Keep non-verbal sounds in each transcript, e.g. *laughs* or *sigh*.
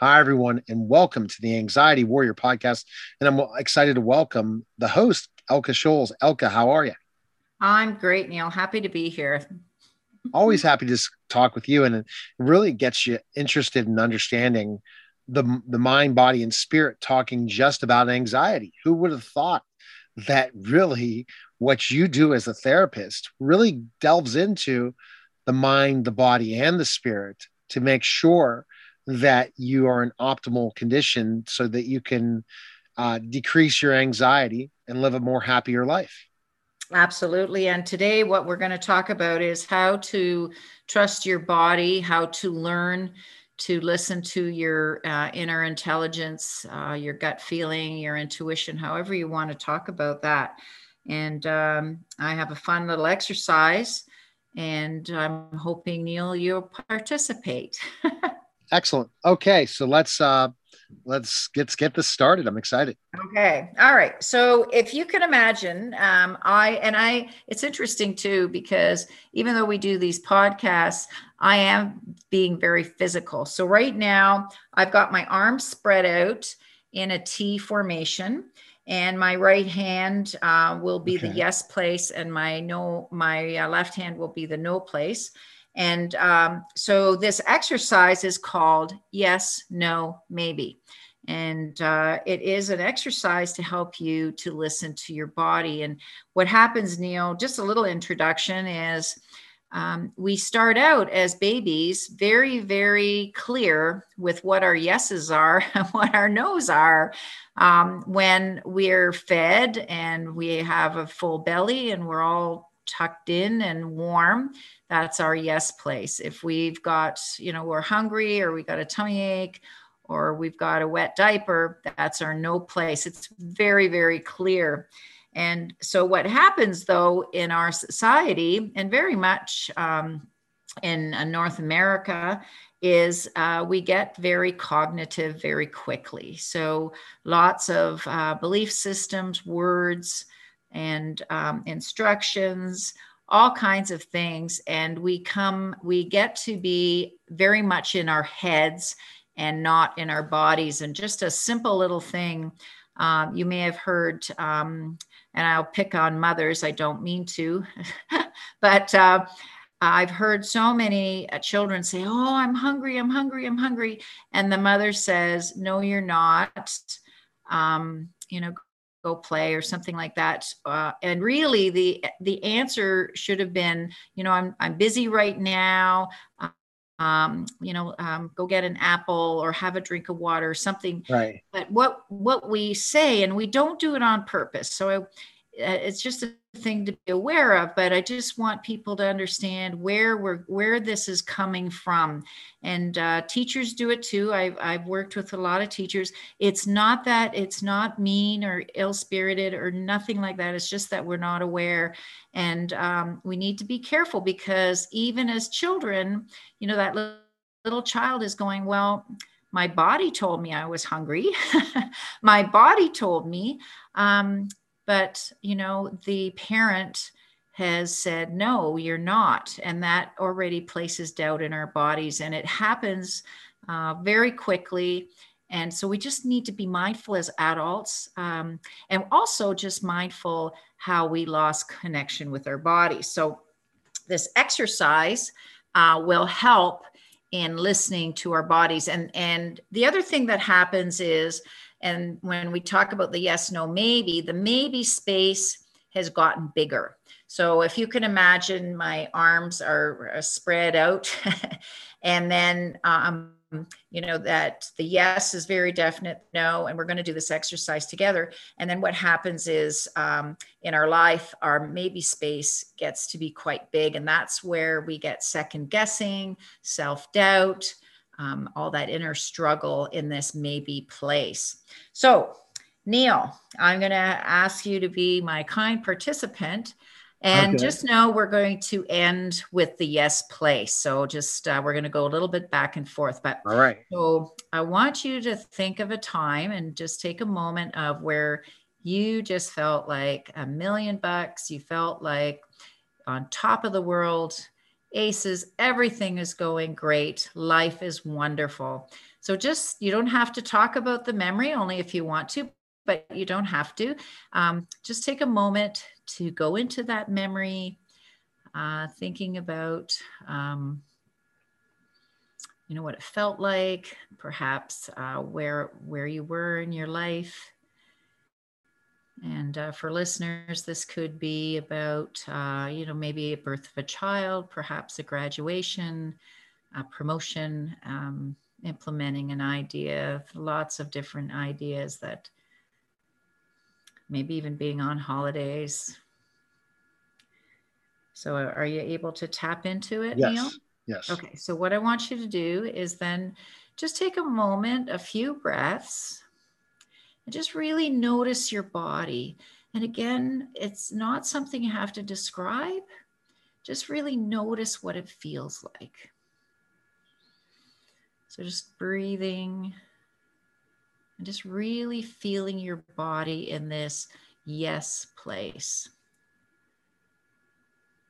Hi, everyone, and welcome to the Anxiety Warrior podcast. And I'm excited to welcome the host, Elka Scholes. Elka, how are you? I'm great, Neil. Happy to be here. *laughs* Always happy to talk with you, and it really gets you interested in understanding the, the mind, body, and spirit talking just about anxiety. Who would have thought that really what you do as a therapist really delves into the mind, the body, and the spirit to make sure that you are in optimal condition so that you can uh, decrease your anxiety and live a more happier life. Absolutely. And today, what we're going to talk about is how to trust your body, how to learn to listen to your uh, inner intelligence, uh, your gut feeling, your intuition, however you want to talk about that. And um, I have a fun little exercise, and I'm hoping, Neil, you'll participate. *laughs* Excellent. Okay, so let's uh let's get get this started. I'm excited. Okay. All right. So if you can imagine, um, I and I, it's interesting too because even though we do these podcasts, I am being very physical. So right now, I've got my arms spread out in a T formation, and my right hand uh, will be okay. the yes place, and my no, my uh, left hand will be the no place. And um, so this exercise is called Yes, No, Maybe. And uh, it is an exercise to help you to listen to your body. And what happens, Neil, just a little introduction is um, we start out as babies very, very clear with what our yeses are *laughs* and what our nos are. Um, when we're fed and we have a full belly and we're all tucked in and warm, that's our yes place. If we've got, you know, we're hungry or we got a tummy ache or we've got a wet diaper, that's our no place. It's very, very clear. And so, what happens though in our society, and very much um, in uh, North America, is uh, we get very cognitive very quickly. So, lots of uh, belief systems, words, and um, instructions all kinds of things and we come we get to be very much in our heads and not in our bodies and just a simple little thing um, you may have heard um, and i'll pick on mothers i don't mean to *laughs* but uh, I've heard so many uh, children say, Oh, I'm hungry, I'm hungry, I'm hungry. And the mother says, No, you're not. Um, you know, go play or something like that uh, and really the the answer should have been you know i'm i'm busy right now um, you know um, go get an apple or have a drink of water or something. Right. But what what we say and we don't do it on purpose so uh, it's just a thing to be aware of but i just want people to understand where we're where this is coming from. And uh, teachers do it too. I've, I've worked with a lot of teachers. It's not that it's not mean or ill-spirited or nothing like that. It's just that we're not aware. And um, we need to be careful because even as children you know that little, little child is going well my body told me I was hungry. *laughs* my body told me um, but you know the parent has said no you're not. And that already places doubt in our bodies and it happens uh, very quickly. And so we just need to be mindful as adults um, and also just mindful how we lost connection with our bodies so this exercise uh, will help in listening to our bodies. And and the other thing that happens is and when we talk about the yes, no, maybe, the maybe space has gotten bigger. So if you can imagine, my arms are spread out, *laughs* and then um, you know that the yes is very definite no and we're going to do this exercise together and then what happens is um, in our life our maybe space gets to be quite big and that's where we get second guessing self-doubt um, all that inner struggle in this maybe place. So, Neil, I'm going to ask you to be my kind participant. And okay. just know we're going to end with the yes place. So just uh, we're going to go a little bit back and forth. But all right. So I want you to think of a time and just take a moment of where you just felt like a million bucks. You felt like on top of the world aces, everything is going great. Life is wonderful. So just, you don't have to talk about the memory only if you want to, but you don't have to. Um, just take a moment to go into that memory, uh, thinking about, um, you know, what it felt like, perhaps uh, where where you were in your life. And uh, for listeners, this could be about, uh, you know, maybe a birth of a child, perhaps a graduation, a promotion, um, implementing an idea, lots of different ideas that maybe even being on holidays. So, are you able to tap into it, yes. Neil? Yes. Okay. So, what I want you to do is then just take a moment, a few breaths and just really notice your body. And again, it's not something you have to describe, just really notice what it feels like. So just breathing and just really feeling your body in this yes place.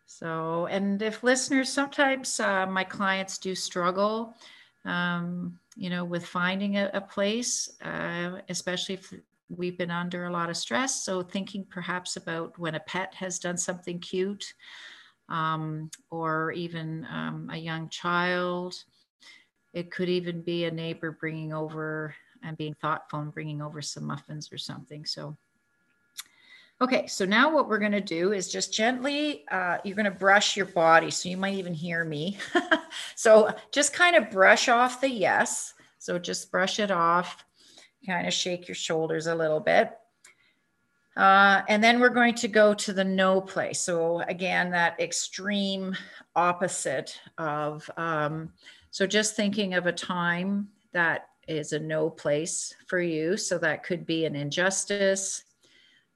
So, and if listeners, sometimes uh, my clients do struggle um, you know, with finding a, a place, uh, especially if we've been under a lot of stress. So, thinking perhaps about when a pet has done something cute, um, or even um, a young child. It could even be a neighbor bringing over and being thoughtful and bringing over some muffins or something. So, Okay, so now what we're going to do is just gently, uh, you're going to brush your body. So you might even hear me. *laughs* *laughs* so just kind of brush off the yes. So just brush it off, kind of shake your shoulders a little bit. Uh, and then we're going to go to the no place. So again, that extreme opposite of, um, so just thinking of a time that is a no place for you. So that could be an injustice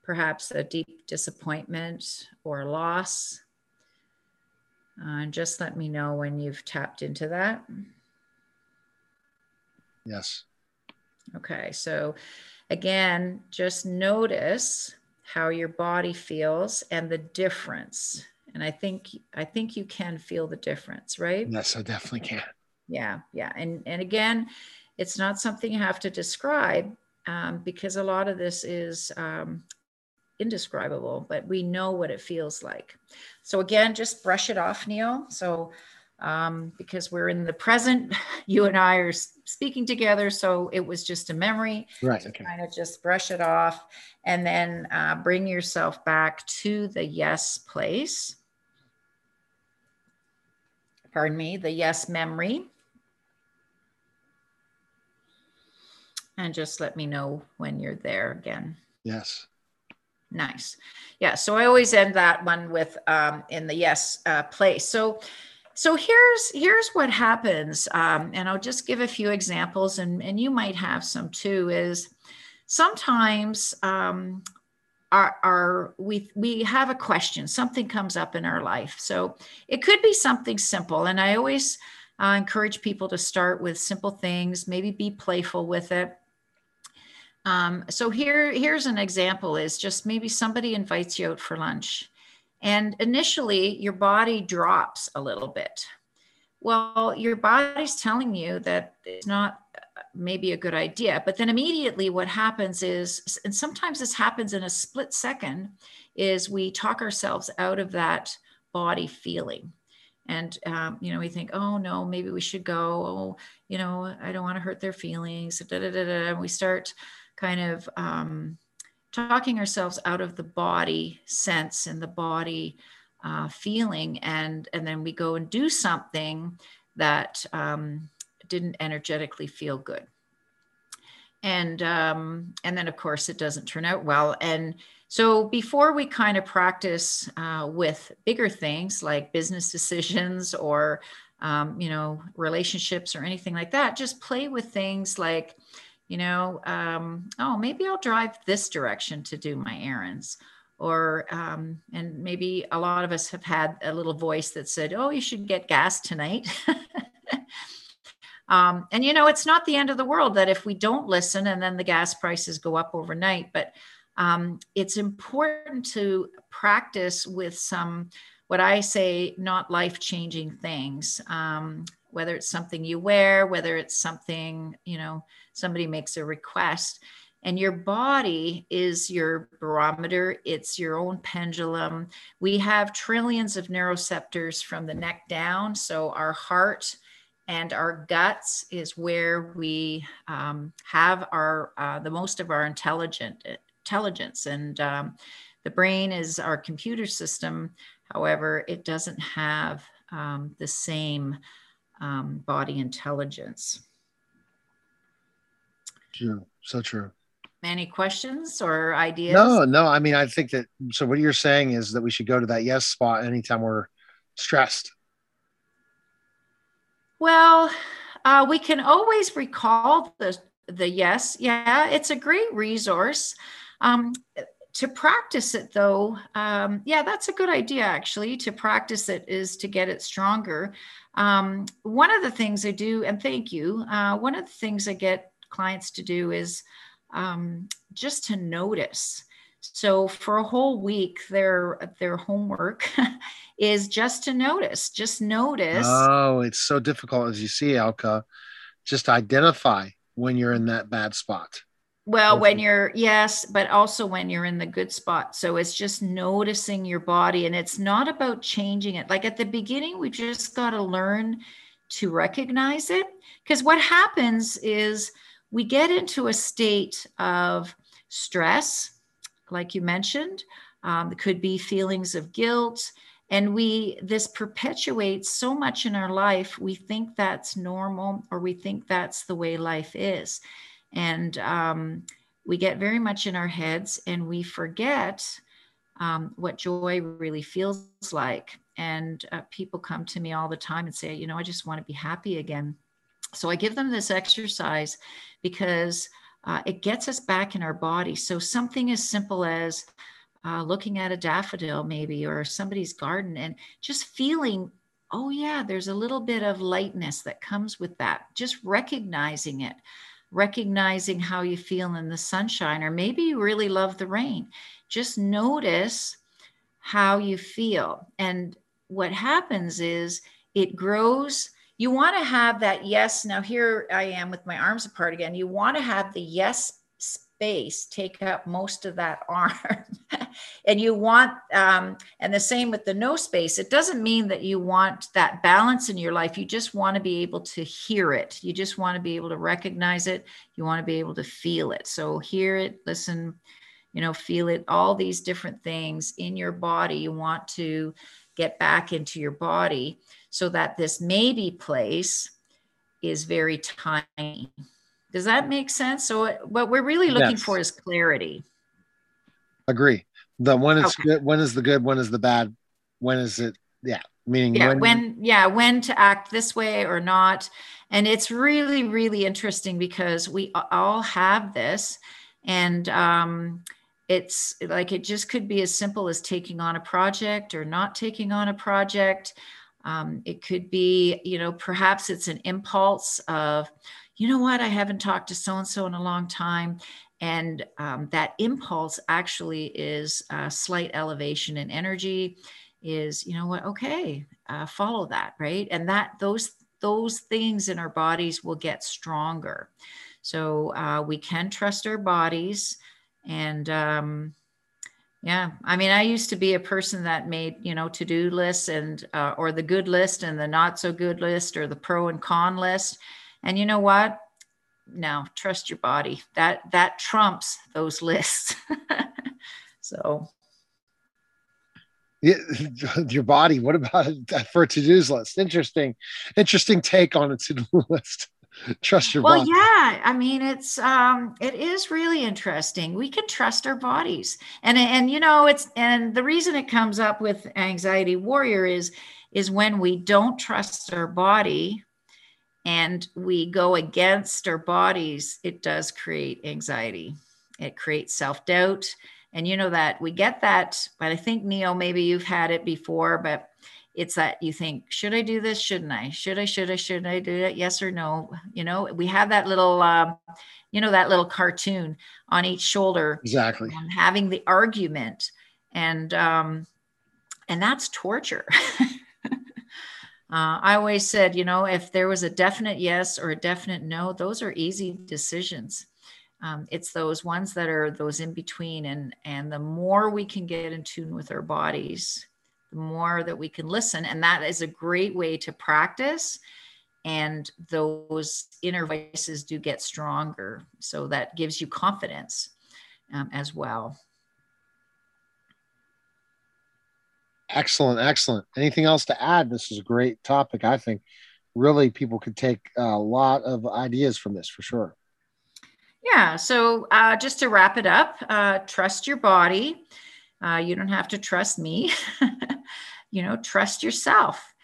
perhaps a deep disappointment or loss. Uh, just let me know when you've tapped into that. Yes. Okay, so again, just notice how your body feels and the difference. And I think I think you can feel the difference, right? Yes, I definitely can. Yeah, yeah. And and again, it's not something you have to describe um, because a lot of this is um, indescribable, but we know what it feels like. So again, just brush it off, Neil. So um, because we're in the present, *laughs* you and I are speaking together, so it was just a memory. Right. Okay. Kind of just brush it off, and then uh, bring yourself back to the yes place. Pardon me, the yes memory. And just let me know when you're there again. Yes. Nice. Yeah. So I always end that one with um, in the yes uh, place. So so here's here's what happens, um, and I'll just give a few examples, and and you might have some too. Is sometimes um, our, our we we have a question, something comes up in our life. So it could be something simple, and I always uh, encourage people to start with simple things. Maybe be playful with it um, so here, here's an example is just maybe somebody invites you out for lunch and initially your body drops a little bit. Well, your body's telling you that it's not uh, maybe a good idea, but then immediately what happens is, and sometimes this happens in a split second, is we talk ourselves out of that body feeling and um, you know we think oh no maybe we should go oh you know i don't want to hurt their feelings da, da, da, da. and we start kind of um, talking ourselves out of the body sense and the body uh, feeling and and then we go and do something that um, didn't energetically feel good. And um, and then of course it doesn't turn out well. And so before we kind of practice uh, with bigger things like business *laughs* decisions or um, you know relationships or anything like that just play with things like you know, um, oh, maybe I'll drive this direction to do my errands. Or, um, and maybe a lot of us have had a little voice that said, oh, you should get gas tonight. *laughs* um, and, you know, it's not the end of the world that if we don't listen and then the gas prices go up overnight, but um, it's important to practice with some what I say, not life changing things. Um, whether it's something you wear, whether it's something, you know, somebody makes a request. And your body is your barometer, it's your own pendulum. We have trillions of neuroceptors from the neck down. So our heart and our guts is where we um, have our uh, the most of our intelligent intelligence and um, the brain is our computer system however it doesn't have um, the same um, body intelligence true so true any questions or ideas no no i mean i think that so what you're saying is that we should go to that yes spot anytime we're stressed well, uh, we can always recall the the yes. Yeah, it's a great resource. Um, to practice it though, um, yeah, that's a good idea actually. To practice it is to get it stronger. Um, one of the things I do, and thank you, uh, one of the things I get clients to do is um, just to notice. So for a whole week, their their homework *laughs* is just to notice, just notice. Oh, it's so difficult as you see, Elka. Just identify when you're in that bad spot. Well, when you're, yes, but also when you're in the good spot. So it's just noticing your body and it's not about changing it. Like at the beginning, we just got to learn to recognize it. Because what happens is we get into a state of stress, like you mentioned. Um, it could be feelings of guilt. And we this perpetuates so much in our life. We think that's normal or we think that's the way life is. And um, we get very much in our heads and we forget um, what joy really feels like. And uh, people come to me all the time and say you know i just want to be happy again so i give them this exercise because uh, it gets us back in our body. So something as simple as uh, looking at a daffodil maybe or somebody's garden and just feeling oh yeah there's a little bit of lightness that comes with that. Just recognizing it recognizing how you feel in the sunshine or maybe you really love the rain. Just notice how you feel. And what happens is it grows you want to have that yes now here i am with my arms apart again. You want to have the yes space take up most of that *laughs* arm. And you want um, and the same with the no space. It doesn't mean that you want that balance in your life. You just want to be able to hear it. You just want to be able to recognize it. You want to be able to feel it. So hear it listen you know feel it all these different things in your body. You want to get back into your body so that this maybe place is very tiny does that make sense? So what we're really looking yes. for is clarity. Agree. The when is okay. good, when is the good, when is the bad, when is it? Yeah, meaning yeah, when, when yeah, when to act this way or not. And it's really, really interesting because we all have this, and um, it's like it just could be as simple as taking on a project or not taking on a project. Um, it could be, you know, perhaps it's an impulse of, you know what, I haven't talked to so and so in a long time. And um, that impulse actually is a slight elevation in energy, is, you know what, okay, uh, follow that, right? And that those those things in our bodies will get stronger. So uh, we can trust our bodies. And um, yeah, I mean, I used to be a person that made, you know, to do lists and, uh, or the good list and the not so good list or the pro and con list. And you know what? No, trust your body. That that trumps those *laughs* lists. so yeah, *laughs* your body. What about *laughs* for a to-dos list? Interesting, interesting take on a to-do list. Trust your well, body. yeah. I mean, it's um, it is really interesting. We can trust our bodies, and and you know, it's and the reason it comes up with anxiety warrior is is when we don't trust our body and we go against our bodies, it does create anxiety. It creates self doubt. And you know that we get that, but I think, Neil, maybe you've had it before, but it's that you think, should I do this? Shouldn't I? Should I? Should I? Should I do it? Yes or no? You know, we have that little, um, you know, that little cartoon on each shoulder. Exactly. having the argument. And um, and that's torture. *laughs* uh, I always said, you know, if there was a definite yes or a definite no, those are easy decisions. Um, it's those ones that are those in between, and and the more we can get in tune with our bodies, the more that we can listen, and that is a great way to practice. And those inner voices do get stronger, so that gives you confidence um, as well. Excellent, excellent. Anything else to add? This is a great topic. I think really people could take a lot of ideas from this for sure. Yeah. So uh, just to wrap it up, uh, trust your body. Uh, you don't have to trust me. *laughs* you know, trust yourself.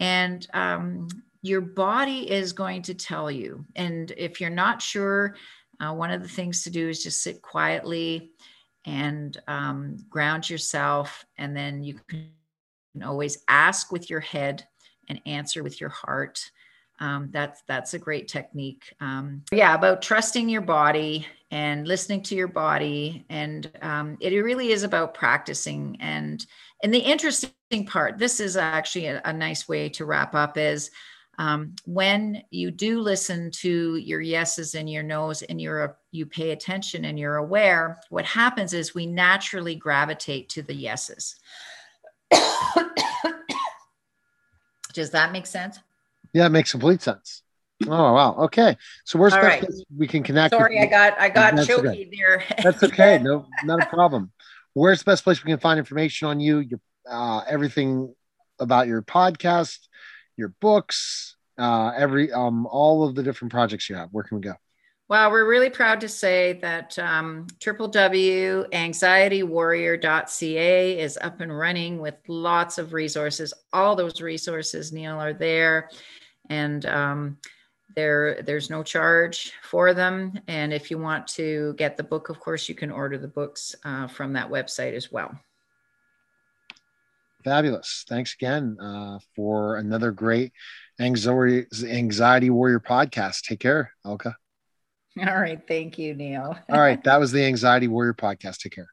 And um, your body is going to tell you. And if you're not sure, uh, one of the things to do is just sit quietly and um, ground yourself. And then you can always ask with your head and answer with your heart. Um, that's that's a great technique. Um, yeah, about trusting your body and listening to your body, and um, it really is about practicing. And and the interesting part, this is actually a, a nice way to wrap up, is um, when you do listen to your yeses and your nos, and you're you pay attention and you're aware. What happens is we naturally gravitate to the yeses. *coughs* Does that make sense? Yeah, it makes complete sense. Oh wow. Okay. So where's right. we can connect? Sorry, I got I got choky okay. there. *laughs* That's okay. No, not a problem. Where's the best place we can find information on you? Your uh, everything about your podcast, your books, uh, every um, all of the different projects you have. Where can we go? Well, we're really proud to say that um, www.anxietywarrior.ca is up and running with lots of resources. All those resources, Neil, are there. And um, there, there's no charge for them. And if you want to get the book, of course, you can order the books uh, from that website as well. Fabulous. Thanks again uh, for another great Anxiety Warrior podcast. Take care, Elka. *laughs* All right. Thank you, Neil. All right. *laughs* That was the Anxiety Warrior podcast. Take care.